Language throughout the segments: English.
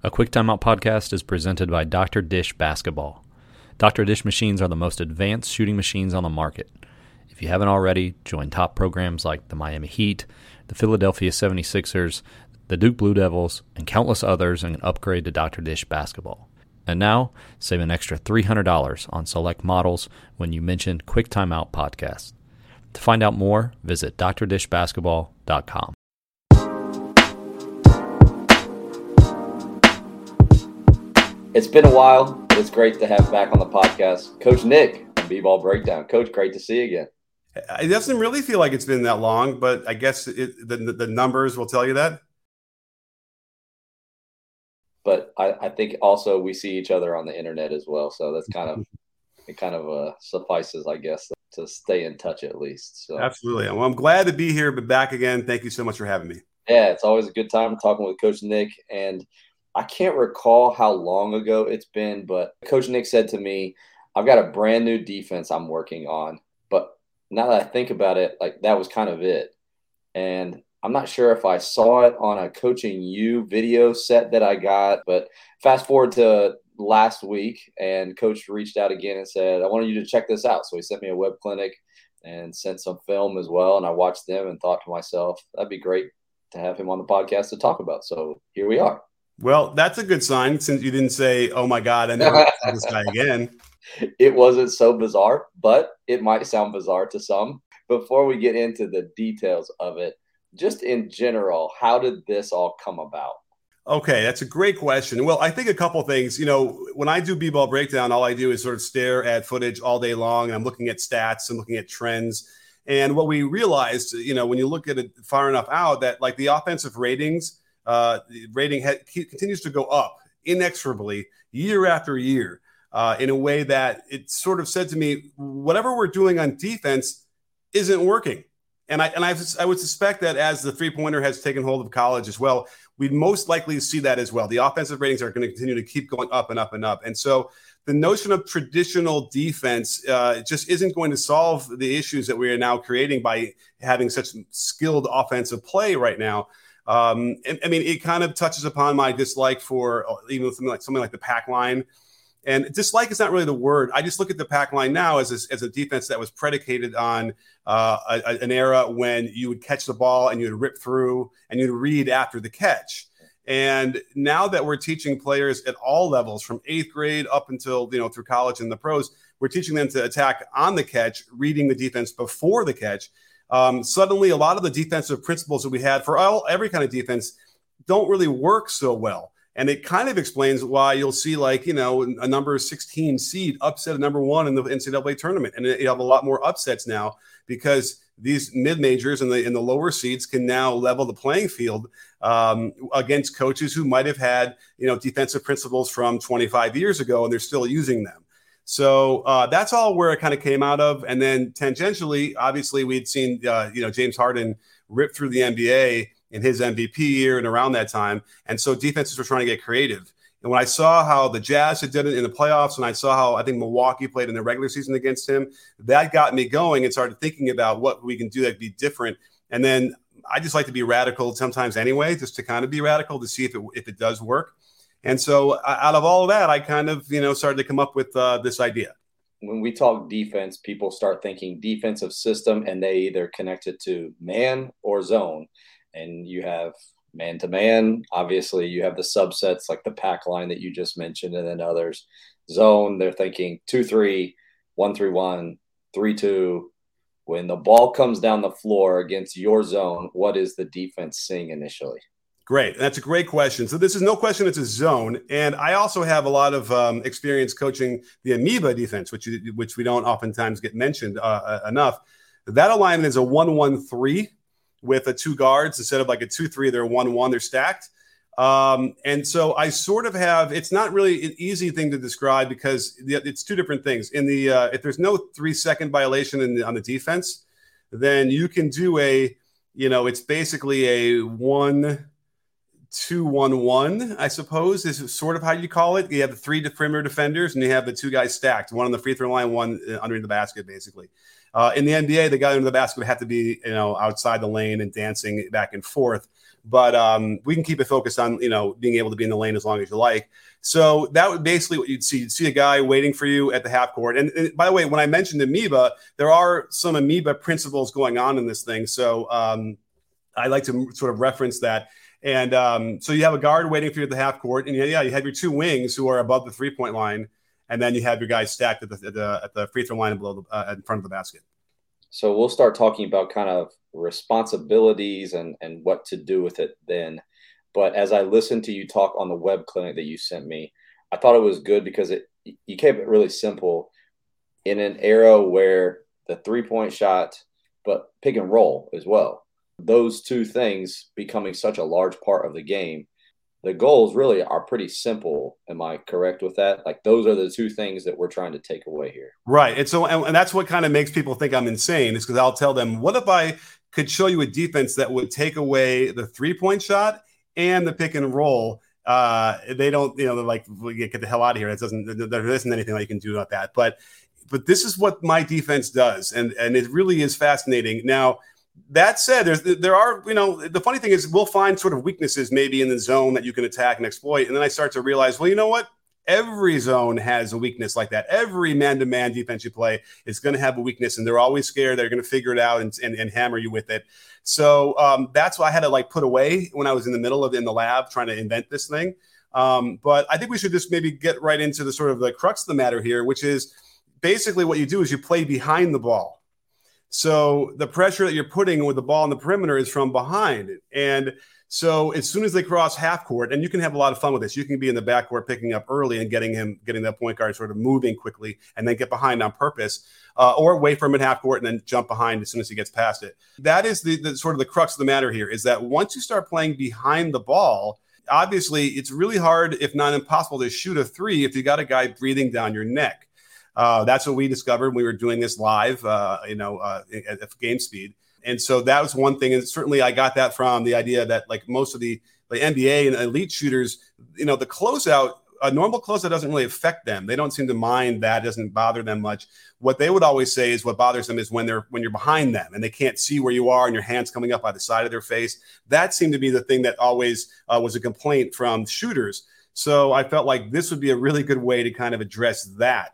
A Quick Timeout podcast is presented by Dr. Dish Basketball. Dr. Dish machines are the most advanced shooting machines on the market. If you haven't already, join top programs like the Miami Heat, the Philadelphia 76ers, the Duke Blue Devils, and countless others and upgrade to Dr. Dish Basketball. And now, save an extra $300 on select models when you mention Quick Timeout Podcast. To find out more, visit drdishbasketball.com. It's been a while, but it's great to have back on the podcast Coach Nick from B-Ball Breakdown. Coach, great to see you again. It doesn't really feel like it's been that long, but I guess it, the, the numbers will tell you that. But I, I, think also we see each other on the internet as well, so that's kind of it. Kind of uh, suffices, I guess, to stay in touch at least. So. Absolutely. Well, I'm glad to be here, but back again. Thank you so much for having me. Yeah, it's always a good time talking with Coach Nick and I can't recall how long ago it's been, but Coach Nick said to me, I've got a brand new defense I'm working on. But now that I think about it, like that was kind of it. And I'm not sure if I saw it on a coaching you video set that I got, but fast forward to last week and coach reached out again and said, I wanted you to check this out. So he sent me a web clinic and sent some film as well. And I watched them and thought to myself, that'd be great to have him on the podcast to talk about. So here we are. Well, that's a good sign since you didn't say, "Oh my God, I never saw this guy again." It wasn't so bizarre, but it might sound bizarre to some. Before we get into the details of it, just in general, how did this all come about? Okay, that's a great question. Well, I think a couple things. You know, when I do b-ball breakdown, all I do is sort of stare at footage all day long, and I'm looking at stats and looking at trends. And what we realized, you know, when you look at it far enough out, that like the offensive ratings uh, rating ha- continues to go up inexorably year after year uh, in a way that it sort of said to me, whatever we're doing on defense isn't working. And I and I, I would suspect that as the three pointer has taken hold of college as well, we'd most likely see that as well. The offensive ratings are going to continue to keep going up and up and up. And so the notion of traditional defense uh, just isn't going to solve the issues that we are now creating by having such skilled offensive play right now. Um, and, I mean, it kind of touches upon my dislike for uh, even something like something like the pack line. And dislike is not really the word. I just look at the pack line now as a, as a defense that was predicated on uh, a, an era when you would catch the ball and you'd rip through and you'd read after the catch. And now that we're teaching players at all levels, from eighth grade up until you know through college and the pros, we're teaching them to attack on the catch, reading the defense before the catch um, suddenly a lot of the defensive principles that we had for all every kind of defense don't really work so well. And it kind of explains why you'll see, like, you know, a number 16 seed upset a number one in the NCAA tournament. And you have a lot more upsets now because these mid majors and the, and the lower seeds can now level the playing field um, against coaches who might have had, you know, defensive principles from 25 years ago and they're still using them. So uh, that's all where it kind of came out of. And then tangentially, obviously, we'd seen uh, you know James Harden rip through the NBA in his MVP year and around that time, and so defenses were trying to get creative. And when I saw how the Jazz had done it in the playoffs, and I saw how I think Milwaukee played in the regular season against him, that got me going and started thinking about what we can do that'd be different. And then I just like to be radical sometimes anyway, just to kind of be radical to see if it if it does work. And so, out of all of that, I kind of you know started to come up with uh, this idea. When we talk defense, people start thinking defensive system, and they either connect it to man or zone. And you have man to man. Obviously, you have the subsets like the pack line that you just mentioned, and then others. Zone, they're thinking two three, one three one, three two. When the ball comes down the floor against your zone, what is the defense seeing initially? Great. That's a great question. So this is no question it's a zone, and I also have a lot of um, experience coaching the amoeba defense, which which we don't oftentimes get mentioned uh, uh, enough. That alignment is a one-one-three with a two guards instead of like a two-three. They're one-one. They're stacked. Um, and so I sort of have. It's not really an easy thing to describe because it's two different things. In the uh, if there's no three-second violation the, on the defense, then you can do a. You know, it's basically a one two one one, I suppose, is sort of how you call it. You have the three perimeter defenders, and you have the two guys stacked, one on the free throw line, one uh, under the basket, basically. Uh, in the NBA, the guy under the basket would have to be, you know, outside the lane and dancing back and forth. but um, we can keep it focused on you know being able to be in the lane as long as you like. So that would basically what you'd see. You'd see a guy waiting for you at the half court. And, and by the way, when I mentioned amoeba, there are some amoeba principles going on in this thing. So um, I like to sort of reference that. And um, so you have a guard waiting for you at the half court, and yeah, you have your two wings who are above the three point line, and then you have your guys stacked at the at the, at the free throw line below the, uh, in front of the basket. So we'll start talking about kind of responsibilities and and what to do with it then. But as I listened to you talk on the web clinic that you sent me, I thought it was good because it you kept it really simple in an era where the three point shot, but pick and roll as well those two things becoming such a large part of the game, the goals really are pretty simple. Am I correct with that? Like those are the two things that we're trying to take away here. Right. And so, and, that's what kind of makes people think I'm insane is because I'll tell them, what if I could show you a defense that would take away the three point shot and the pick and roll? Uh, they don't, you know, they're like, get the hell out of here. It doesn't, there isn't anything that you can do about that. But, but this is what my defense does. And, and it really is fascinating. Now, that said, there's there are you know the funny thing is we'll find sort of weaknesses maybe in the zone that you can attack and exploit, and then I start to realize, well, you know what? Every zone has a weakness like that. Every man-to-man defense you play is going to have a weakness, and they're always scared they're going to figure it out and, and, and hammer you with it. So um, that's why I had to like put away when I was in the middle of in the lab trying to invent this thing. Um, but I think we should just maybe get right into the sort of the crux of the matter here, which is basically what you do is you play behind the ball. So the pressure that you're putting with the ball in the perimeter is from behind. And so as soon as they cross half court, and you can have a lot of fun with this, you can be in the backcourt picking up early and getting him, getting that point guard sort of moving quickly and then get behind on purpose, uh, or wait for him at half court and then jump behind as soon as he gets past it. That is the, the sort of the crux of the matter here is that once you start playing behind the ball, obviously it's really hard, if not impossible, to shoot a three if you got a guy breathing down your neck. Uh, that's what we discovered we were doing this live, uh, you know, uh, at, at, game speed. And so that was one thing. And certainly I got that from the idea that like most of the, the NBA and elite shooters, you know, the closeout, a normal closeout doesn't really affect them. They don't seem to mind that. Doesn't bother them much. What they would always say is what bothers them is when they're when you're behind them and they can't see where you are and your hands coming up by the side of their face. That seemed to be the thing that always uh, was a complaint from shooters. So I felt like this would be a really good way to kind of address that.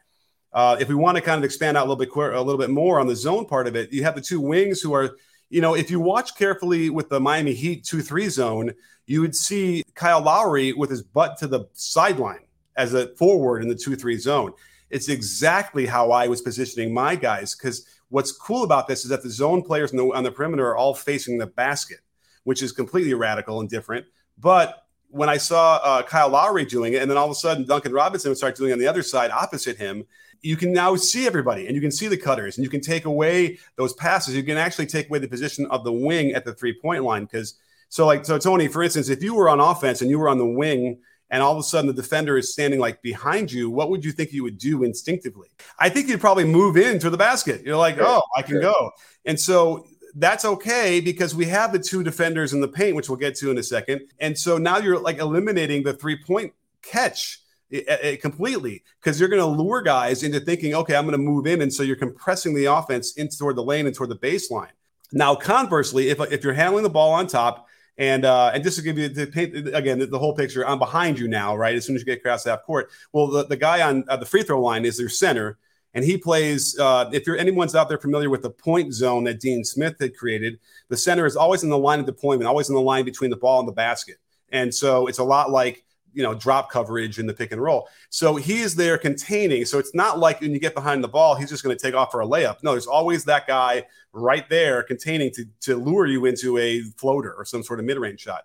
Uh, if we want to kind of expand out a little bit a little bit more on the zone part of it, you have the two wings who are, you know, if you watch carefully with the Miami Heat two three zone, you would see Kyle Lowry with his butt to the sideline as a forward in the two three zone. It's exactly how I was positioning my guys because what's cool about this is that the zone players on the, on the perimeter are all facing the basket, which is completely radical and different. But when I saw uh, Kyle Lowry doing it, and then all of a sudden Duncan Robinson would start doing it on the other side opposite him, you can now see everybody and you can see the cutters and you can take away those passes. You can actually take away the position of the wing at the three point line. Because so, like, so Tony, for instance, if you were on offense and you were on the wing and all of a sudden the defender is standing like behind you, what would you think you would do instinctively? I think you'd probably move into the basket. You're like, oh, I can go. And so that's okay because we have the two defenders in the paint, which we'll get to in a second. And so now you're like eliminating the three point catch it, it completely because you're going to lure guys into thinking, okay, I'm going to move in, and so you're compressing the offense into toward the lane and toward the baseline. Now, conversely, if if you're handling the ball on top, and uh, and just to give you the paint again the, the, whole picture, I'm behind you now, right? As soon as you get across half court, well, the, the guy on uh, the free throw line is their center, and he plays. Uh, if you're anyone's out there familiar with the point zone that Dean Smith had created, the center is always in the line of deployment, always in the line between the ball and the basket, and so it's a lot like you know drop coverage in the pick and roll. So he is there containing. So it's not like when you get behind the ball, he's just going to take off for a layup. No, there's always that guy right there containing to to lure you into a floater or some sort of mid range shot.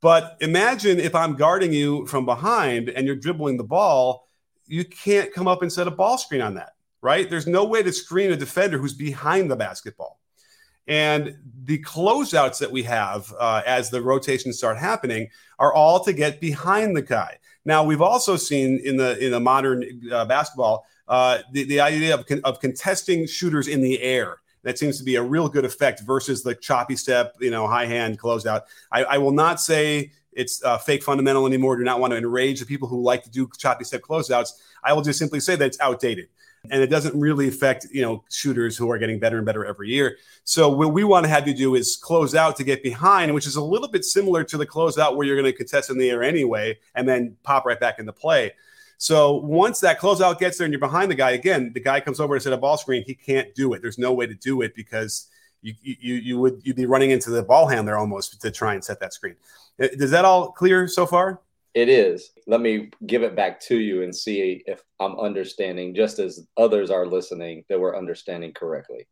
But imagine if I'm guarding you from behind and you're dribbling the ball, you can't come up and set a ball screen on that, right? There's no way to screen a defender who's behind the basketball. And the closeouts that we have uh, as the rotations start happening are all to get behind the guy. Now we've also seen in the in the modern uh, basketball uh, the, the idea of, con- of contesting shooters in the air. That seems to be a real good effect versus the choppy step, you know, high hand closeout. I, I will not say it's uh, fake fundamental anymore. Do not want to enrage the people who like to do choppy step closeouts. I will just simply say that it's outdated. And it doesn't really affect you know shooters who are getting better and better every year. So what we want to have you do is close out to get behind, which is a little bit similar to the closeout where you're going to contest in the air anyway, and then pop right back into play. So once that closeout gets there and you're behind the guy, again, the guy comes over to set a ball screen. He can't do it. There's no way to do it because you you you would you'd be running into the ball handler almost to try and set that screen. Uh, does that all clear so far? It is. Let me give it back to you and see if I'm understanding, just as others are listening, that we're understanding correctly.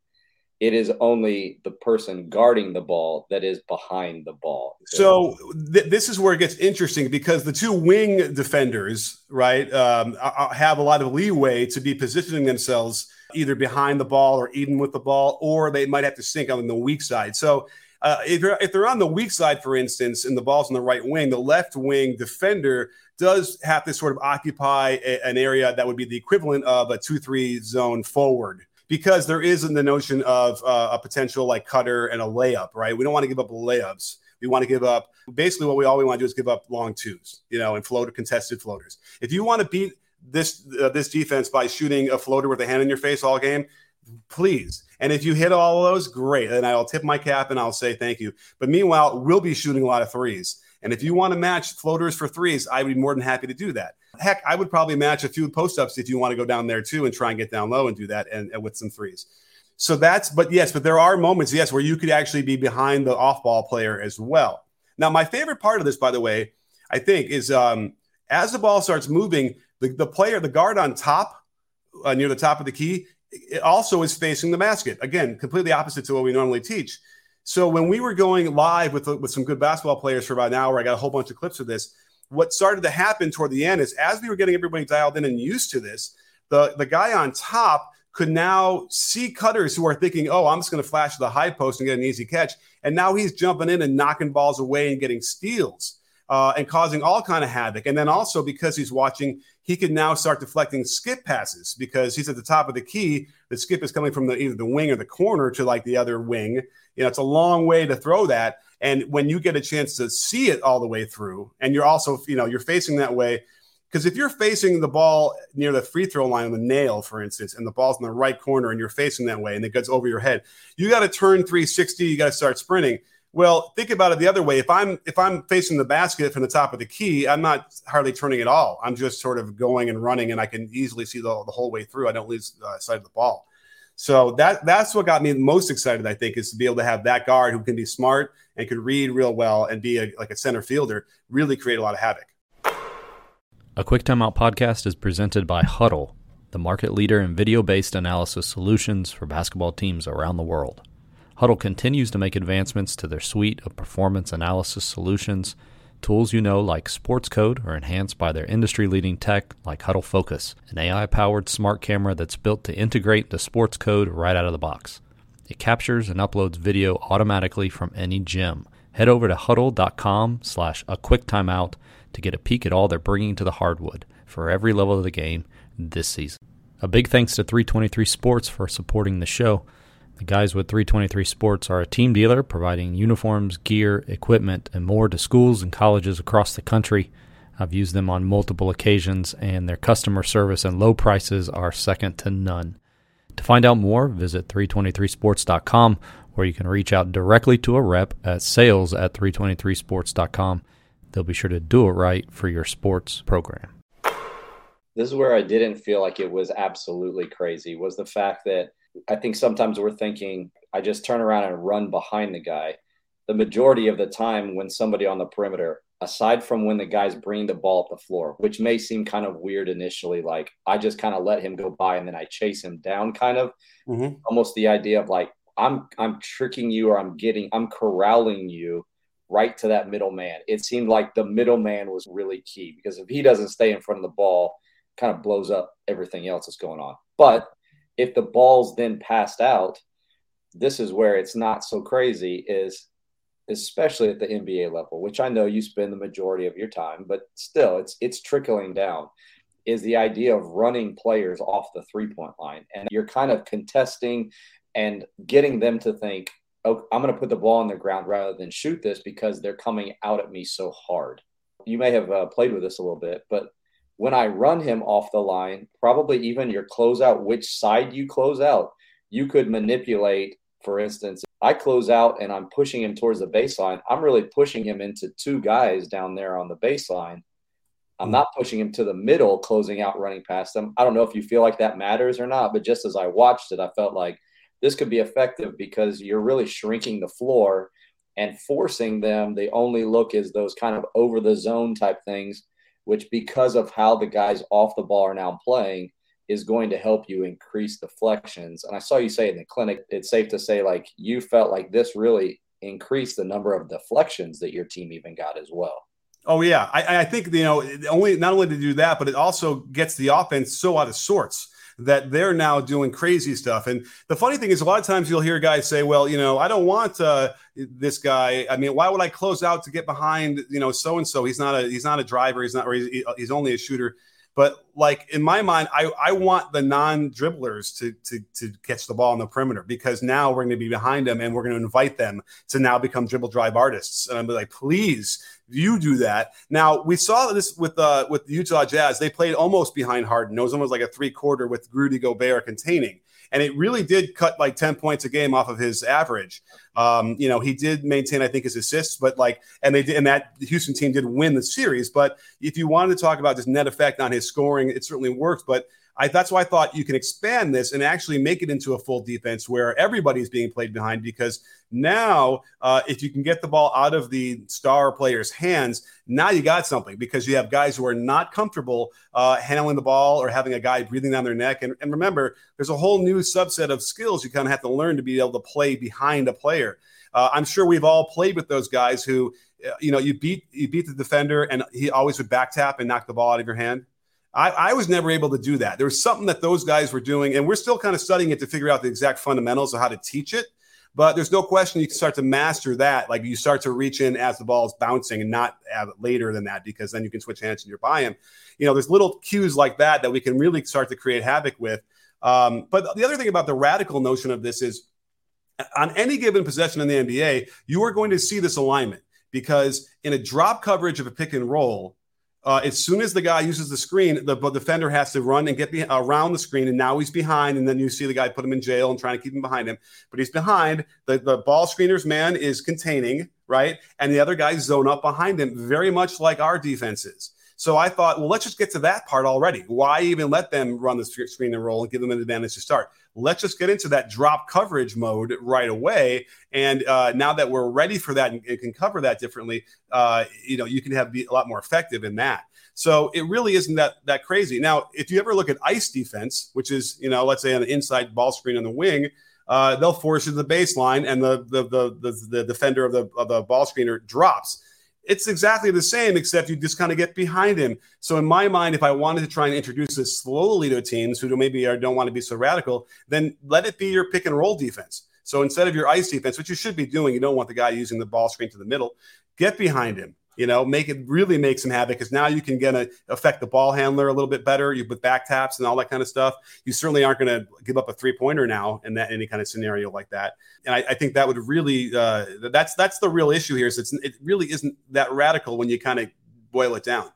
It is only the person guarding the ball that is behind the ball. So th- this is where it gets interesting because the two wing defenders, right, um, have a lot of leeway to be positioning themselves either behind the ball or even with the ball, or they might have to sink on the weak side. So uh, if, if they're on the weak side, for instance, and the ball's on the right wing, the left wing defender does have to sort of occupy a, an area that would be the equivalent of a 2 3 zone forward because there isn't the notion of uh, a potential like cutter and a layup, right? We don't want to give up layups. We want to give up basically what we all we want to do is give up long twos, you know, and floater contested floaters. If you want to beat this uh, this defense by shooting a floater with a hand in your face all game, please. And if you hit all of those, great. And I'll tip my cap and I'll say thank you. But meanwhile, we'll be shooting a lot of threes. And if you want to match floaters for threes, I would be more than happy to do that. Heck, I would probably match a few post ups if you want to go down there too and try and get down low and do that and, and with some threes. So that's, but yes, but there are moments, yes, where you could actually be behind the off ball player as well. Now, my favorite part of this, by the way, I think is um, as the ball starts moving, the, the player, the guard on top, uh, near the top of the key, it also is facing the basket. Again, completely opposite to what we normally teach. So when we were going live with with some good basketball players for about an hour, I got a whole bunch of clips of this. What started to happen toward the end is as we were getting everybody dialed in and used to this, the the guy on top could now see cutters who are thinking, "Oh, I'm just going to flash the high post and get an easy catch," and now he's jumping in and knocking balls away and getting steals uh, and causing all kind of havoc. And then also because he's watching, he can now start deflecting skip passes because he's at the top of the key. The skip is coming from the, either the wing or the corner to like the other wing. You know, it's a long way to throw that. And when you get a chance to see it all the way through, and you're also, you know, you're facing that way. Because if you're facing the ball near the free throw line on the nail, for instance, and the ball's in the right corner and you're facing that way and it goes over your head, you got to turn 360, you got to start sprinting well, think about it the other way. If I'm if I'm facing the basket from the top of the key, I'm not hardly turning at all. I'm just sort of going and running, and I can easily see the, the whole way through. I don't lose uh, sight of the ball. So that that's what got me most excited. I think is to be able to have that guard who can be smart and can read real well and be a, like a center fielder, really create a lot of havoc. A quick timeout podcast is presented by Hudl, the market leader in video-based analysis solutions for basketball teams around the world. Hudl continues to make advancements to their suite of performance analysis solutions. Tools you know, like Sportscode, are enhanced by their industry leading tech like Hudl Focus, an AI powered smart camera that's built to integrate the Sportscode right out of the box. It captures and uploads video automatically from any gym. Head over to hudl.com slash a quick timeout to get a peek at all they're bringing to the hardwood for every level of the game this season. A big thanks to 323 Sports for supporting the show. The guys with 323 Sports are a team dealer providing uniforms, gear, equipment, and more to schools and colleges across the country. I've used them on multiple occasions, and their customer service and low prices are second to none. To find out more, visit 323sports.com, or you can reach out directly to a rep at sales at 323sports.com. They'll be sure to do it right for your sports program. This is where I didn't feel like it was absolutely crazy was the fact that I think sometimes we're thinking, I just turn around and run behind the guy. The majority of the time, when somebody on the perimeter, aside from when the guy's bringing the ball up the floor, which may seem kind of weird initially, like I just kind of let him go by and then I chase him down, kind of mm-hmm. almost the idea of like, I'm I'm tricking you or I'm getting I'm corralling you right to that middle man. It seemed like the middle man was really key because if he doesn't stay in front of the ball, kind of blows up everything else that's going on. But if the ball's then passed out, this is where it's not so crazy is especially at the NBA level, which I know you spend the majority of your time, but still it's it's trickling down is the idea of running players off the three-point line and you're kind of contesting and getting them to think, "Oh, I'm going to put the ball on the ground rather than shoot this because they're coming out at me so hard." You may have uh, played with this a little bit, but when I run him off the line, probably even your closeout, which side you close out, you could manipulate. For instance, I close out and I'm pushing him towards the baseline. I'm really pushing him into two guys down there on the baseline. I'm not pushing him to the middle, closing out, running past them. I don't know if you feel like that matters or not, but just as I watched it, I felt like this could be effective because you're really shrinking the floor and forcing them. The only look is those kind of over the zone type things, which because of how the guys off the ball are now playing, is going to help you increase deflections. And I saw you say in the clinic, it's safe to say like you felt like this really increased the number of deflections that your team even got as well. Oh yeah, I, I think you know only not only to do that, but it also gets the offense so out of sorts that they're now doing crazy stuff. And the funny thing is, a lot of times you'll hear guys say, "Well, you know, I don't want uh, this guy. I mean, why would I close out to get behind? You know, so and so. He's not a he's not a driver. He's not. Or he's, he's only a shooter." But like in my mind, I, I want the non dribblers to, to to catch the ball on the perimeter because now we're going to be behind them and we're going to invite them to now become dribble drive artists. And I'm like, please, you do that. Now we saw this with uh with the Utah Jazz. They played almost behind Harden. It was almost like a three quarter with Rudy Gobert containing and it really did cut like 10 points a game off of his average. Um, you know, he did maintain, I think, his assists, but like, and they did, and that Houston team did win the series. But if you wanted to talk about just net effect on his scoring, it certainly worked. But I, that's why I thought you can expand this and actually make it into a full defense where everybody's being played behind because now, uh, if you can get the ball out of the star player's hands, now you got something because you have guys who are not comfortable uh, handling the ball or having a guy breathing down their neck. And, and remember, there's a whole new subset of skills you kind of have to learn to be able to play behind a player. Uh, I'm sure we've all played with those guys who, uh, you know, you beat you beat the defender and he always would back tap and knock the ball out of your hand. I, I, was never able to do that. There was something that those guys were doing, and we're still kind of studying it to figure out the exact fundamentals of how to teach it. But there's no question you can start to master that. Like you start to reach in as the ball is bouncing and not later than that, because then you can switch hands and you're him. You know, there's little cues like that that we can really start to create havoc with. Um, but the other thing about the radical notion of this is on any given possession in the NBA, you are going to see this alignment because in a drop coverage of a pick and roll, uh, as soon as the guy uses the screen, the, the defender has to run and get be- around the screen, and now he's behind. And then you see the guy put him in jail and trying to keep him behind him, but he's behind. The, the ball screener's man is containing, right? And the other guys zone up behind him, very much like our defense is. So I thought, well, let's just get to that part already. Why even let them run the screen and roll and give them an advantage to start? Let's just get into that drop coverage mode right away. And uh, now that we're ready for that and, and can cover that differently, uh, you know, you can have be a lot more effective in that. So it really isn't that that crazy. Now, if you ever look at ice defense, which is you know, let's say on the inside ball screen on the wing, uh, they'll force you to the baseline, and the the, the the the defender of the of the ball screener drops it's exactly the same, except you just kind of get behind him. So in my mind, if I wanted to try and introduce this slowly to teams who maybe don't want to be so radical, then let it be your pick and roll defense. So instead of your ice defense, which you should be doing, you don't want the guy using the ball screen to the middle. Get behind him. You know, make it really make some havoc because now you can get a affect the ball handler a little bit better. You with back taps and all that kind of stuff. You certainly aren't going to give up a three pointer now in that any kind of scenario like that. And I, I think that would really uh, that's that's the real issue here. Is it's it really isn't that radical when you kind of boil it down.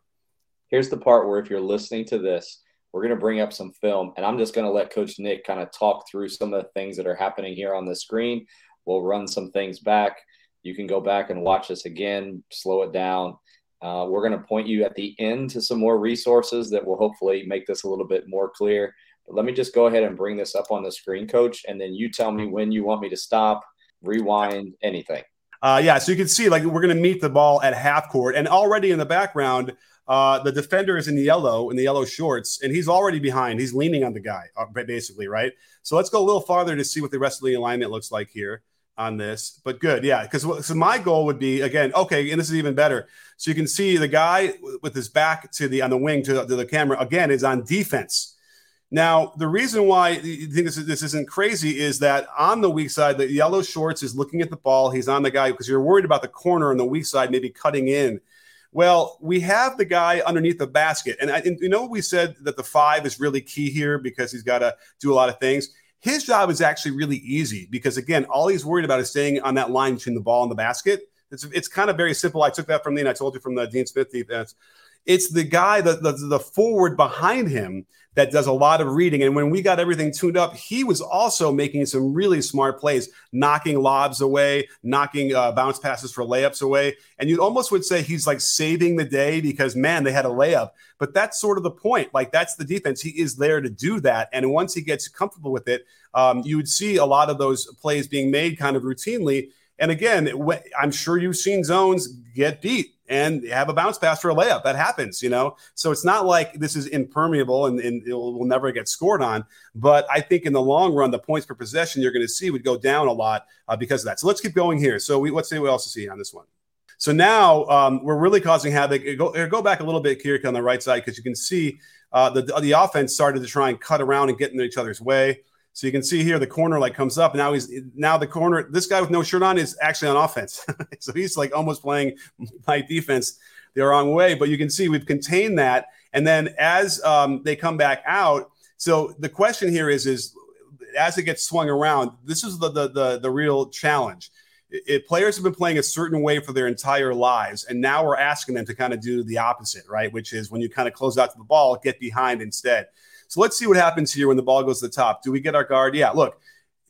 Here's the part where if you're listening to this, we're going to bring up some film, and I'm just going to let Coach Nick kind of talk through some of the things that are happening here on the screen. We'll run some things back you can go back and watch this again, slow it down. Uh, we're going to point you at the end to some more resources that will hopefully make this a little bit more clear. But let me just go ahead and bring this up on the screen, coach, and then you tell me when you want me to stop, rewind, anything. Uh, yeah, so you can see like we're going to meet the ball at half court, and already in the background, uh, the defender is in yellow in the yellow shorts, and he's already behind. He's leaning on the guy, uh, basically, right? So let's go a little farther to see what the rest of the alignment looks like here on this, but good. Yeah. Because so my goal would be again, okay, and this is even better. So you can see the guy with his back to the on the wing to, to the camera again is on defense. Now, the reason why you think this, is, this isn't crazy is that on the weak side, the yellow shorts is looking at the ball. He's on the guy because you're worried about the corner on the weak side, maybe cutting in. Well, we have the guy underneath the basket. And, I, and you know, we said that the five is really key here because he's got to do a lot of things. His job is actually really easy because, again, all he's worried about is staying on that line between the ball and the basket. It's, it's kind of very simple. I took that from the, and I told you from the Dean Smith defense. It's the guy, the, the, the forward behind him that does a lot of reading. And when we got everything tuned up, he was also making some really smart plays, knocking lobs away, knocking uh, bounce passes for layups away. And you almost would say he's like saving the day because, man, they had a layup. But that's sort of the point. Like, that's the defense. He is there to do that. And once he gets comfortable with it, um, you would see a lot of those plays being made kind of routinely. And again, I'm sure you've seen zones get beat and have a bounce pass for a layup. That happens, you know. So it's not like this is impermeable and, and it will, will, never get scored on. But I think in the long run, the points per possession you're going to see would go down a lot uh, because of that. So let's keep going here. So we, let's see what else to see on this one. So now um, we're really causing havoc. Go, go back a little bit, Kirk, on the right side because you can see uh, the the offense started to try and cut around and get in each other's way. So you can see here the corner like comes up. Now he's now the corner. This guy with no shirt on is actually on offense. so he's like almost playing my defense the wrong way. But you can see we've contained that. And then as um, they come back out, so the question here is is as it gets swung around, this is the the the, the real challenge. It, players have been playing a certain way for their entire lives, and now we're asking them to kind of do the opposite, right? Which is when you kind of close out to the ball, get behind instead. So let's see what happens here when the ball goes to the top. Do we get our guard? Yeah, look,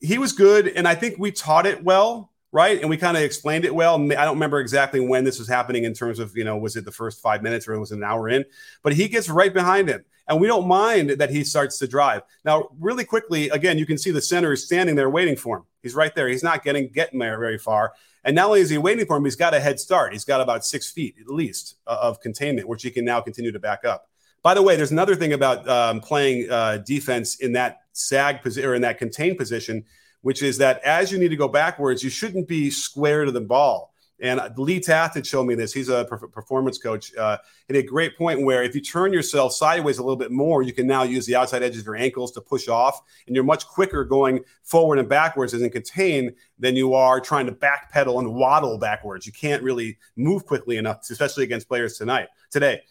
he was good, and I think we taught it well, right? And we kind of explained it well. I don't remember exactly when this was happening in terms of, you know, was it the first five minutes or was it an hour in? But he gets right behind him. And we don't mind that he starts to drive. Now, really quickly, again, you can see the center is standing there waiting for him. He's right there. He's not getting getting there very far. And not only is he waiting for him, he's got a head start. He's got about six feet at least uh, of containment, which he can now continue to back up. By the way, there's another thing about um, playing uh, defense in that sag position or in that contained position, which is that as you need to go backwards, you shouldn't be square to the ball. And Lee Taft had shown me this. He's a performance coach. Uh, a great point where if you turn yourself sideways a little bit more, you can now use the outside edges of your ankles to push off, and you're much quicker going forward and backwards as in contain than you are trying to backpedal and waddle backwards. You can't really move quickly enough, especially against players tonight today.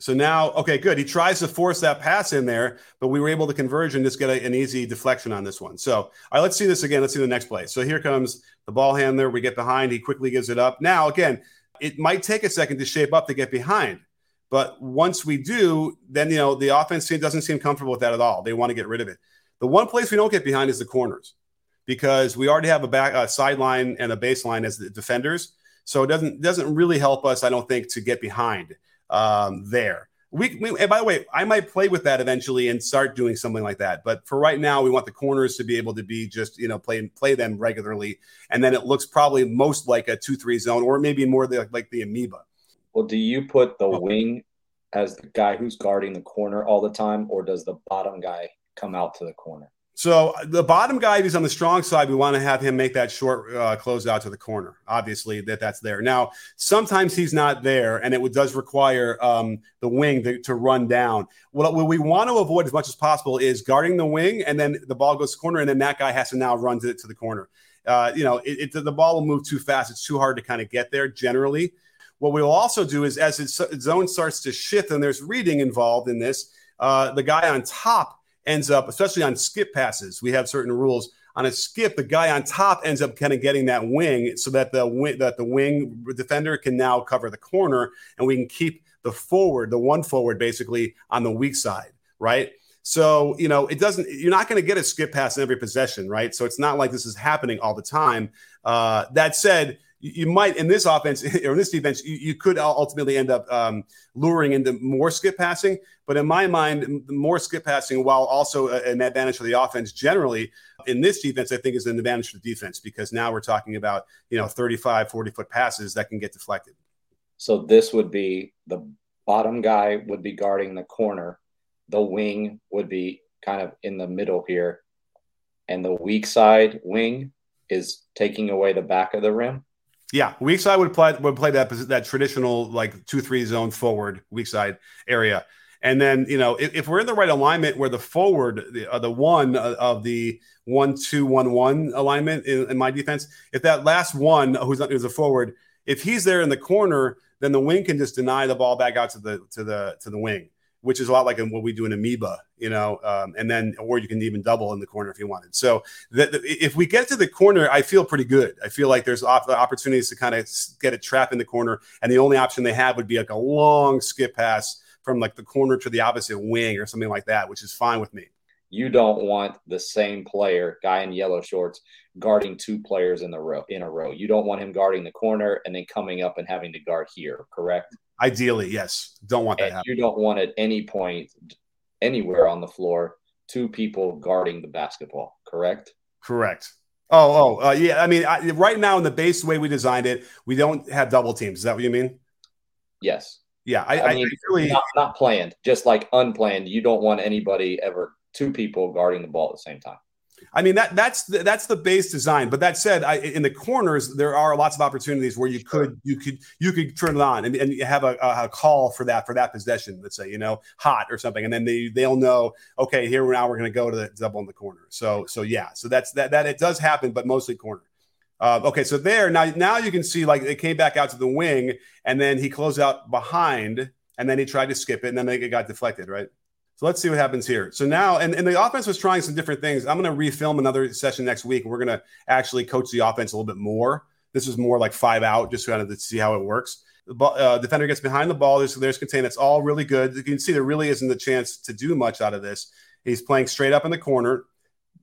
So now, okay, good. He tries to force that pass in there, but we were able to converge and just get a, an easy deflection on this one. So, all right, let's see this again. Let's see the next play. So here comes the ball handler. We get behind. He quickly gives it up. Now, again, it might take a second to shape up to get behind. But once we do, then, you know, the offense doesn't seem comfortable with that at all. They want to get rid of it. The one place we don't get behind is the corners because we already have a back a sideline and a baseline as the defenders. So it doesn't doesn't really help us, I don't think, to get behind um, there. We, we, and by the way, I might play with that eventually and start doing something like that. But for right now, we want the corners to be able to be just you know play play them regularly, and then it looks probably most like a two three zone or maybe more the, like the amoeba. Well, do you put the wing as the guy who's guarding the corner all the time, or does the bottom guy come out to the corner? So the bottom guy who's on the strong side, we want to have him make that short uh, close out to the corner. Obviously, that that's there. Now, sometimes he's not there, and it does require um, the wing to, to, run down. What, what, we want to avoid as much as possible is guarding the wing, and then the ball goes to the corner, and then that guy has to now run to, to the corner. Uh, you know, it, it, the ball will move too fast. It's too hard to kind of get there generally. What we'll also do is as its zone starts to shift, and there's reading involved in this, uh, the guy on top ends up, especially on skip passes, we have certain rules. On a skip, the guy on top ends up kind of getting that wing, so that the wing that the wing defender can now cover the corner, and we can keep the forward, the one forward, basically on the weak side, right? So, you know, it doesn't, you're not going to get a skip pass in every possession, right? So it's not like this is happening all the time. Uh, that said, you might in this offense or in this defense, you, you could ultimately end up um, luring into more skip passing. But in my mind, more skip passing, while also an advantage for the offense generally, in this defense, I think is an advantage for the defense because now we're talking about, you know, 35, 40 foot passes that can get deflected. So this would be the bottom guy would be guarding the corner. The wing would be kind of in the middle here. And the weak side wing is taking away the back of the rim. Yeah, weak side would play would play that that traditional like two three zone forward weak side area, and then you know if, if we're in the right alignment where the forward the, uh, the one of the one two one one alignment in, in, my defense, if that last one who's not who's a forward, if he's there in the corner, then the wing can just deny the ball back out to the to the to the wing. Which is a lot like what we do in amoeba, you know, um, and then, or you can even double in the corner if you wanted. So the, the, if we get to the corner, I feel pretty good. I feel like there's opportunities to kind of get a trap in the corner. And the only option they have would be like a long skip pass from like the corner to the opposite wing or something like that, which is fine with me. You don't want the same player, guy in yellow shorts, guarding two players in the row in a row. You don't want him guarding the corner and then coming up and having to guard here, correct? Ideally, yes. Don't want that. you don't want at any point, anywhere on the floor, two people guarding the basketball. Correct. Correct. Oh, oh, uh, yeah. I mean, I, right now in the base way we designed it, we don't have double teams. Is that what you mean? Yes. Yeah, I, I mean, I really not, not planned, just like unplanned. You don't want anybody ever two people guarding the ball at the same time. I mean that that's the, that's the base design. But that said, I, in the corners there are lots of opportunities where you could you could you could turn it on and, and have a, a, call for that for that possession. Let's say you know hot or something, and then they they'll know okay here now we're going to go to the double in the corner. So so yeah, so that's that that it does happen, but mostly corner. Uh, okay, so there now now you can see like it came back out to the wing, and then he closed out behind, and then he tried to skip it, and then it got deflected, right? So let's see what happens here. So now, and, and the offense was trying some different things. I'm going to refilm another session next week. We're going to actually coach the offense a little bit more. This is more like five out, just kind of to see how it works. The ball, uh, defender gets behind the ball. There's, there's contain. It's all really good. You can see there really isn't a chance to do much out of this. He's playing straight up in the corner.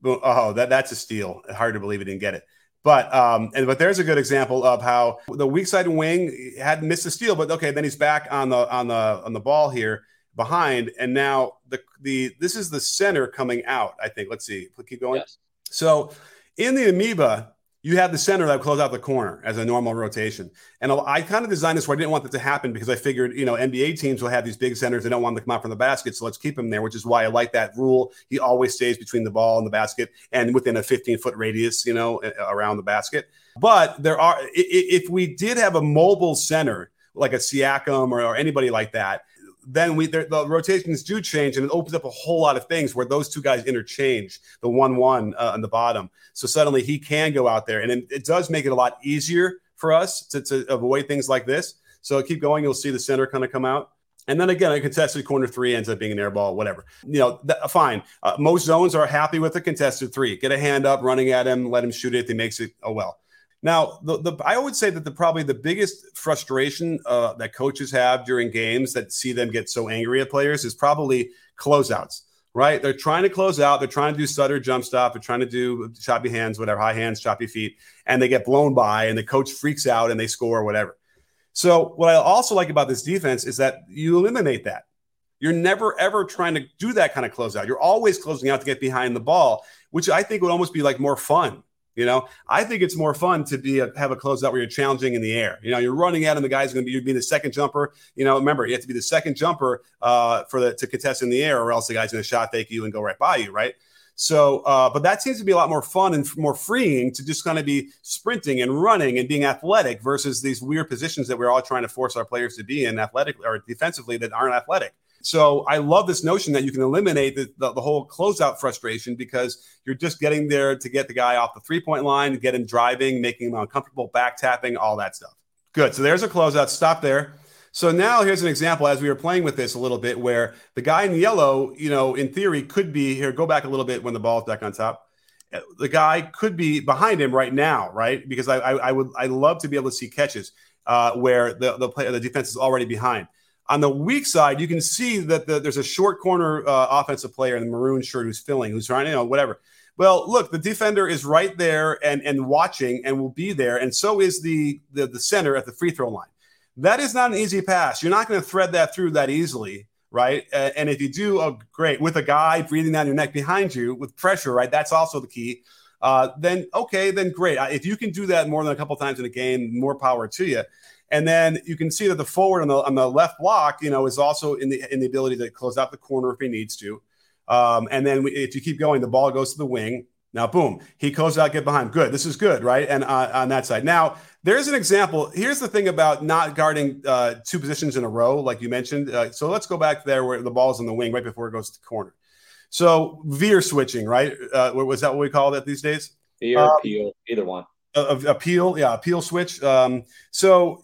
Oh, that that's a steal. Hard to believe he didn't get it. But um, and but there's a good example of how the weak side wing had missed a steal, but okay, then he's back on the on the on the ball here behind, and now the the this is the center coming out. I think. Let's see. Keep going. Yes. So in the amoeba, you have the center that close out the corner as a normal rotation. And I kind of designed this where I didn't want that to happen because I figured, you know, NBA teams will have these big centers. They don't want them to come out from the basket. So let's keep him there, which is why I like that rule. He always stays between the ball and the basket and within a 15 foot radius, you know, around the basket. But there are, if we did have a mobile center, like a Siakam or, or anybody like that, then we the rotations do change and it opens up a whole lot of things where those two guys interchange the one one uh, on the bottom. So suddenly he can go out there, and it, it does make it a lot easier for us to, to avoid things like this. So keep going, you'll see the center kind of come out. And then again, a contested corner three ends up being an air ball, whatever. You know, th- fine. Uh, most zones are happy with a contested three. Get a hand up, running at him, let him shoot it. If he makes it, oh well. Now, the, the I would say that the probably the biggest frustration uh, that coaches have during games that see them get so angry at players is probably closeouts. Right? They're trying to close out. They're trying to do stutter jump stop. They're trying to do choppy hands, whatever, high hands, choppy feet, and they get blown by, and the coach freaks out and they score, whatever. So, what I also like about this defense is that you eliminate that. You're never ever trying to do that kind of closeout. You're always closing out to get behind the ball, which I think would almost be like more fun you know, I think it's more fun to be a, have a closeout where you're challenging in the air. You know, you're running at him. The guy's going to be be the second jumper. You know, remember you have to be the second jumper uh, for the to contest in the air, or else the guy's going to shot fake you and go right by you, right? So, uh, but that seems to be a lot more fun and more freeing to just kind of be sprinting and running and being athletic versus these weird positions that we're all trying to force our players to be in athletically or defensively that aren't athletic. So I love this notion that you can eliminate the, the, the, whole closeout frustration because you're just getting there to get the guy off the three point line, get him driving, making him uncomfortable, back tapping, all that stuff. Good. So there's a closeout. Stop there. So now here's an example as we were playing with this a little bit where the guy in yellow, you know, in theory could be here. Go back a little bit when the ball's back on top. The guy could be behind him right now, right? Because I, I, I would I love to be able to see catches uh, where the the, play, the defense is already behind. On the weak side, you can see that the, there's a short corner uh, offensive player in the maroon shirt who's filling, who's trying, to, you know, whatever. Well, look, the defender is right there and and watching and will be there, and so is the the, the center at the free throw line. That is not an easy pass. You're not going to thread that through that easily, right? Uh, and if you do, oh, great, with a guy breathing down your neck behind you with pressure, right? That's also the key. Uh, then okay, then great. If you can do that more than a couple times in a game, more power to you. And then you can see that the forward on the on the left block, you know, is also in the in the ability to close out the corner if he needs to. Um, and then if you keep going, the ball goes to the wing. Now, boom, he closes out, get behind. Good. This is good, right? And uh, on that side. Now, there's an example. Here's the thing about not guarding uh, two positions in a row, like you mentioned. Uh, so let's go back there where the ball's in the wing right before it goes to the corner. So veer switching, right? Uh, was that what we call it these days? Veer, um, peel, either one. A, a, peel, yeah, a peel switch. Um, so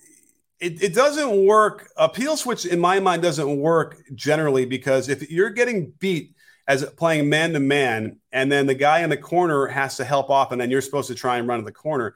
it, it doesn't work. A peel switch, in my mind, doesn't work generally because if you're getting beat as playing man to man, and then the guy in the corner has to help off, and then you're supposed to try and run to the corner.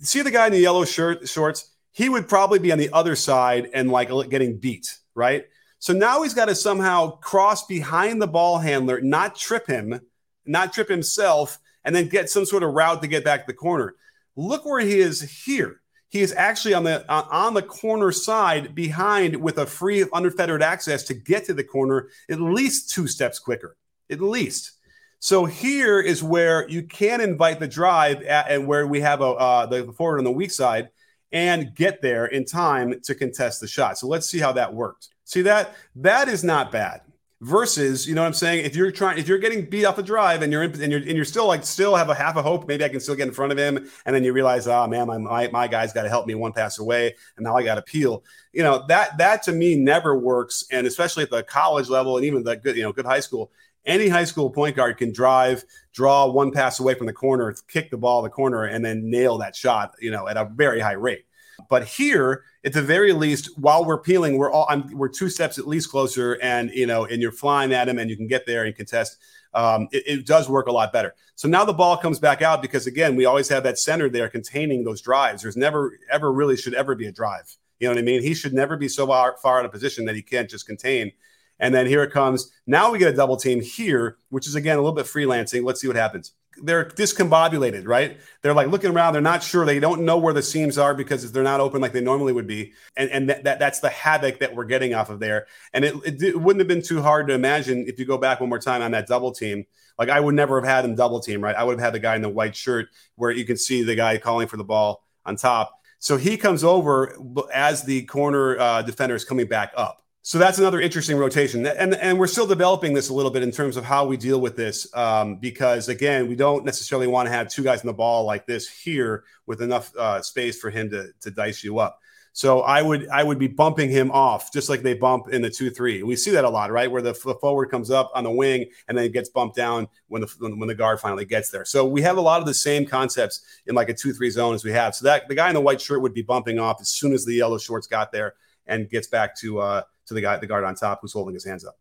See the guy in the yellow shirt shorts? He would probably be on the other side and like getting beat, right? So now he's got to somehow cross behind the ball handler, not trip him, not trip himself, and then get some sort of route to get back to the corner. Look where he is here he is actually on the uh, on the corner side behind with a free unfettered access to get to the corner at least two steps quicker at least. So here is where you can invite the drive at, and where we have a uh, the forward on the weak side and get there in time to contest the shot. So let's see how that worked. See that? That is not bad versus you know what i'm saying? If you're trying if you're getting beat off the drive and you're in and you're, and you're still like still have a half a hope maybe i can still get in front of him and then you realize oh man my my, my guy's got to help me one pass away and now i got to peel. You know that that to me never works and especially at the college level and even the good you know good high school any high school point guard can drive draw one pass away from the corner kick the ball the corner and then nail that shot you know at a very high rate but here, at the very least, while we're peeling, we're all I'm, we're two steps at least closer, and you know, and you're flying at him, and you can get there and contest. Um, it, it, does work a lot better. So now the ball comes back out because again, we always have that center there containing those drives. There's never, ever, really should ever be a drive. You know what I mean? He should never be so far, far out of position that he can't just contain. And then here it comes. Now we get a double team here, which is again a little bit freelancing. Let's see what happens they're discombobulated, right? They're like looking around. They're not sure. They don't know where the seams are because they're not open like they normally would be. And, and that, that that's the havoc that we're getting off of there. And it, it, it, wouldn't have been too hard to imagine if you go back one more time on that double team. Like I would never have had him double team, right? I would have had the guy in the white shirt where you can see the guy calling for the ball on top. So he comes over as the corner uh, defender is coming back up. So that's another interesting rotation, and and we're still developing this a little bit in terms of how we deal with this, um, because again, we don't necessarily want to have two guys in the ball like this here with enough uh, space for him to to dice you up. So I would I would be bumping him off just like they bump in the two three. We see that a lot, right? Where the, the forward comes up on the wing and then gets bumped down when the when the guard finally gets there. So we have a lot of the same concepts in like a two three zone as we have. So that the guy in the white shirt would be bumping off as soon as the yellow shorts got there and gets back to uh, to the guy, the guard on top who's holding his hands up.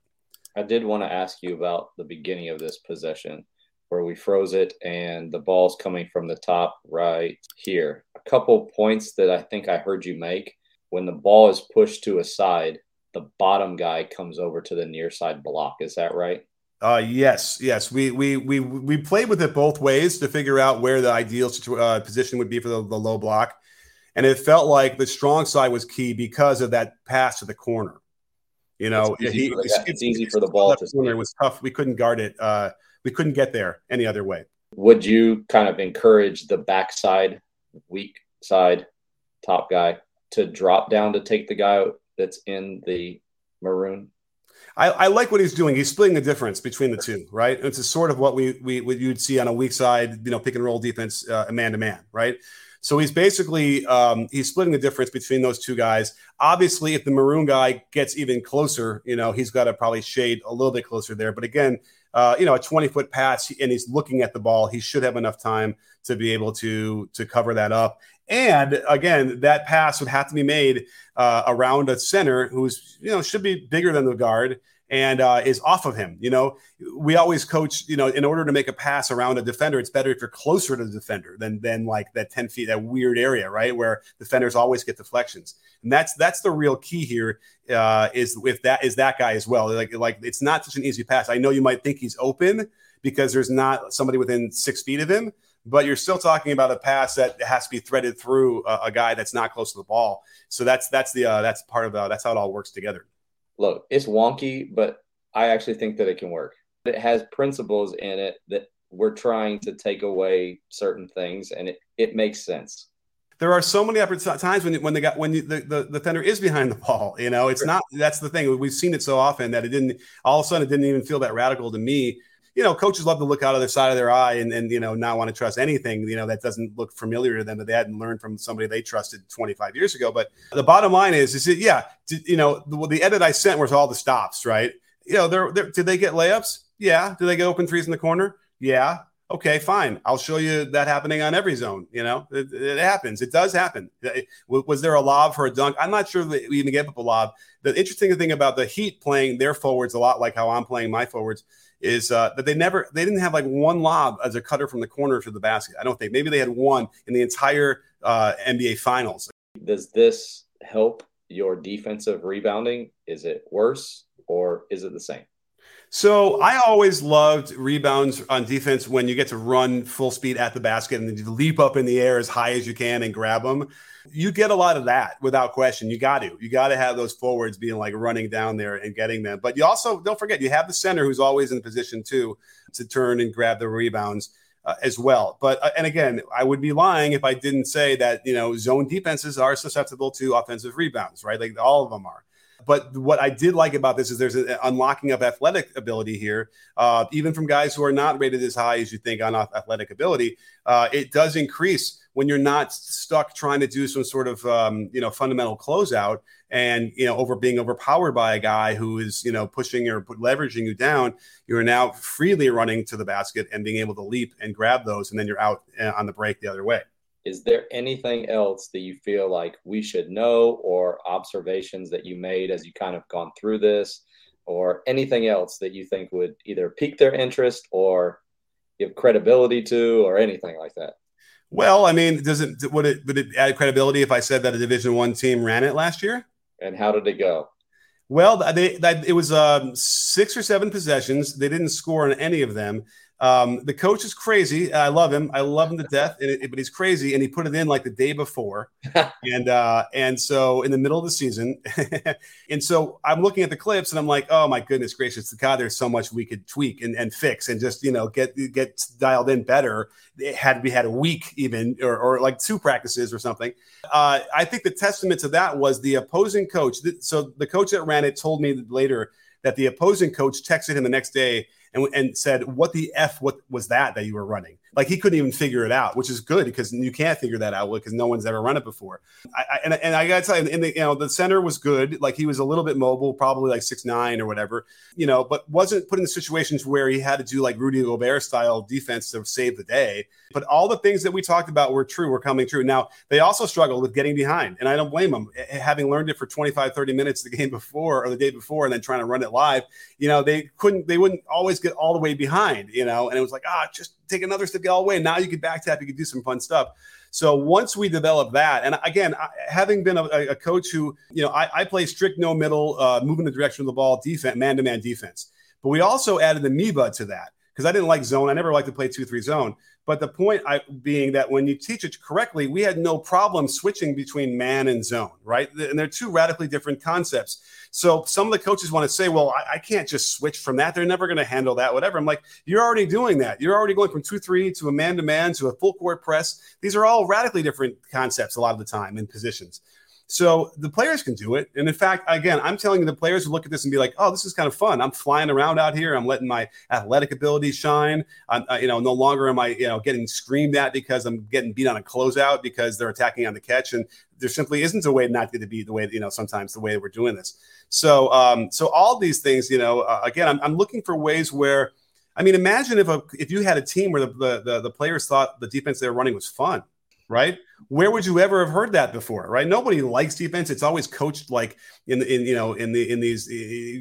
I did want to ask you about the beginning of this possession where we froze it and the ball's coming from the top right here. A couple points that I think I heard you make when the ball is pushed to a side, the bottom guy comes over to the near side block. Is that right? Uh, yes, yes. We we we we played with it both ways to figure out where the ideal situ- uh, position would be for the, the low block, and it felt like the strong side was key because of that pass to the corner. You know, it's easy, he, for, the, it's easy for the ball to. It was tough. We couldn't guard it. Uh, we couldn't get there any other way. Would you kind of encourage the backside, weak side, top guy to drop down to take the guy that's in the maroon? I, I, like what he's doing. He's splitting the difference between the two, right? It's a sort of what we we what you'd see on a weak side, you know, pick and roll defense, uh, man to man, right? So he's basically um, he's splitting the difference between those two guys. Obviously, if the maroon guy gets even closer, you know he's got to probably shade a little bit closer there. But again, uh, you know, a 20 foot pass and he's looking at the ball, he should have enough time to be able to to cover that up. And again, that pass would have to be made uh, around a center who's you know should be bigger than the guard and uh, is off of him. You know, we always coach. You know, in order to make a pass around a defender, it's better if you're closer to the defender than than like that ten feet, that weird area, right, where defenders always get deflections. And that's that's the real key here. Uh, is if that is that guy as well. Like like it's not such an easy pass. I know you might think he's open because there's not somebody within six feet of him. But you're still talking about a pass that has to be threaded through a, a guy that's not close to the ball. So that's that's the uh, that's part of uh, that's how it all works together look, it's wonky, but I actually think that it can work. It has principles in it that we're trying to take away certain things, and it, it makes sense. There are so many times when when the guy, when the, the the defender is behind the ball. You know, it's not. That's the thing. We've seen it so often that it didn't. All of a sudden, it didn't even feel that radical to me you know, coaches love to look out of the side of their eye and, and you know, not want to trust anything, you know, that doesn't look familiar to them that they hadn't learned from somebody they trusted 25 years ago. But the bottom line is, is it, yeah, did, you know, the, the edit I sent was all the stops, right? You know, they're, they're, did they get layups? Yeah. Did they get open threes in the corner? Yeah. Okay, fine. I'll show you that happening on every zone. You know, it, it happens. It does happen. Uh, was there a lob for a dunk? I'm not sure that we even gave up a lob. The interesting thing about the Heat playing their forwards a lot like how I'm playing my forwards is uh, that they never they didn't have like one lob as a cutter from the corner to the basket. I don't think maybe they had one in the entire uh, NBA Finals. Does this help your defensive rebounding? Is it worse or is it the same? So I always loved rebounds on defense when you get to run full speed at the basket and then you leap up in the air as high as you can and grab them. You get a lot of that without question. You got to. You got to have those forwards being like running down there and getting them. But you also don't forget you have the center who's always in position too to turn and grab the rebounds. Uh, as well. But uh, and again, I would be lying if I didn't say that you know zone defenses are susceptible to offensive rebounds, right? Like all of them are. But what I did like about this is there's an unlocking of athletic ability here, uh, even from guys who are not rated as high as you think on athletic ability. Uh, it does increase when you're not stuck trying to do some sort of um, you know fundamental closeout and you know over being overpowered by a guy who is you know pushing or leveraging you down. You are now freely running to the basket and being able to leap and grab those, and then you're out uh, on the break the other way is there anything else that you feel like we should know or observations that you made as you kind of gone through this? Or anything else that you think would either pique their interest or give credibility to or anything like that? Well i mean does it would it would it add credibility if i said that a division one team ran it last year? And how did it go? Well they, they it was um, six or seven possessions. They didn't score on any of them um, the coach is crazy. I love him. I love him to death, it, but he's crazy. And he put it in like the day before, and uh, and so in the middle of the season, and so I'm looking at the clips and I'm like, oh my goodness gracious, God, there's so much we could tweak and, and fix and just you know get get dialed in better. It had we had a week even or, or like two practices or something. Uh, I think the testament to that was the opposing coach. So the coach that ran it told me later that the opposing coach texted him the next day and, and said, "What the f? What was that that you were running?" Like he couldn't even figure it out, which is good because you can't figure that out because no one's ever run it before. I, I, and, and I got to tell you, in the you know the center was good. Like he was a little bit mobile, probably like six nine or whatever, you know, but wasn't put in situations where he had to do like Rudy Gobert style defense to save the day. But all the things that we talked about were true, were coming true. Now they also struggled with getting behind, and I don't blame them. Having learned it for 25, 30 minutes the game before or the day before, and then trying to run it live, you know, they couldn't, they wouldn't always get all the way behind, you know, and it was like, ah, just take another step the all the way. Now you could back tap, you could do some fun stuff. So once we develop that, and again, I, having been a, a, coach who, you know, I, I play strict no middle, uh, moving the direction of the ball, defense, man to man defense. But we also added the amoeba to that because I didn't like zone. I never liked to play two three zone. But the point I, being that when you teach it correctly, we had no problem switching between man and zone, right? And they're two radically different concepts. So some of the coaches want to say, well, I, I can't just switch from that. They're never going to handle that, whatever. I'm like, you're already doing that. You're already going from 2 3 to a man to man to a full court press. These are all radically different concepts a lot of the time in positions. So the players can do it. And in fact, again, I'm telling you, the players will look at this and be like, "Oh, this is kind of fun. I'm flying around out here. I'm letting my athletic ability shine. I'm, uh, you know, no longer am I, you know, getting screamed at because I'm getting beat on a closeout because they're attacking on the catch. And there simply isn't a way not to be the way, you know, sometimes the way we're doing this. So, um, so all these things, you know, uh, again, I'm, I'm looking for ways where, I mean, imagine if a, if you had a team where the, the, the, the players thought the defense they were running was fun right? Where would you ever have heard that before, right? Nobody likes defense. It's always coached like in in you know in the in these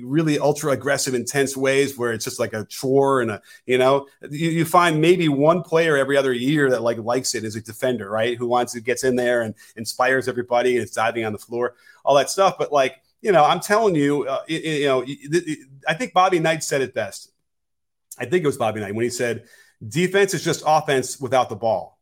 really ultra aggressive, intense ways where it's just like a chore and a you know you, you find maybe one player every other year that like likes it as a defender, right? Who wants to gets in there and inspires everybody and it's diving on the floor, all that stuff. But like you know, I'm telling you, uh, you, you know, I think Bobby Knight said it best. I think it was Bobby Knight when he said, "Defense is just offense without the ball."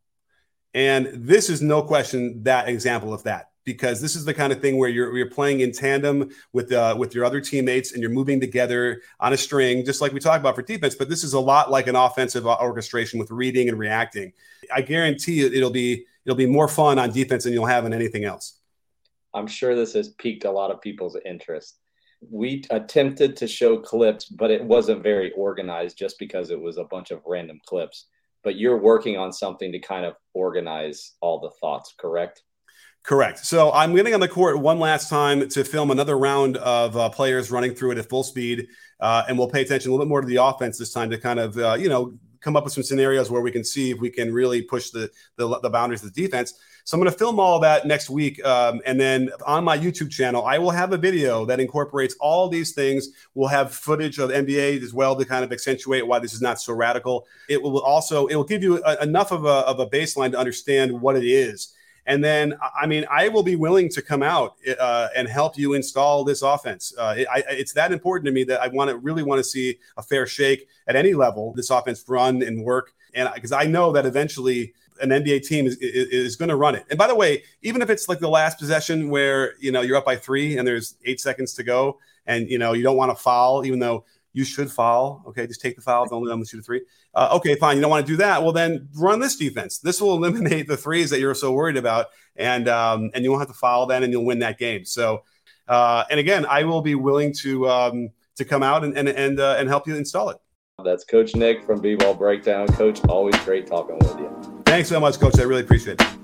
And this is no question that example of that because this is the kind of thing where you're, you're playing in tandem with uh, with your other teammates and you're moving together on a string, just like we talked about for defense. But this is a lot like an offensive orchestration with reading and reacting. I guarantee it'll be it'll be more fun on defense than you'll have in anything else. I'm sure this has piqued a lot of people's interest. We attempted to show clips, but it wasn't very organized just because it was a bunch of random clips but you're working on something to kind of organize all the thoughts, correct? Correct. So I'm getting on the court one last time to film another round of uh, players running through it at full speed, uh, and we'll pay attention a little bit more to the offense this time to kind of uh, you know come up with some scenarios where we can see if we can really push the the, the boundaries of the defense. So I'm going to film all that next week, um, and then on my YouTube channel, I will have a video that incorporates all these things. We'll have footage of NBA as well to kind of accentuate why this is not so radical. It will also it will give you a, enough of a, of a baseline to understand what it is. And then, I mean, I will be willing to come out uh, and help you install this offense. Uh, it, I, it's that important to me that I want to really want to see a fair shake at any level. This offense run and work, and because I know that eventually an NBA team is, is, is going to run it. And by the way, even if it's like the last possession where you know you're up by three and there's eight seconds to go, and you know you don't want to foul, even though you should foul. Okay, just take the foul. Don't let them shoot a three. Uh, okay, fine. You don't want to do that. Well, then run this defense. This will eliminate the threes that you're so worried about, and um, and you won't have to foul then, and you'll win that game. So, uh, and again, I will be willing to um, to come out and and and, uh, and help you install it. That's Coach Nick from B Ball Breakdown. Coach, always great talking with you. Thanks so much, Coach. I really appreciate it.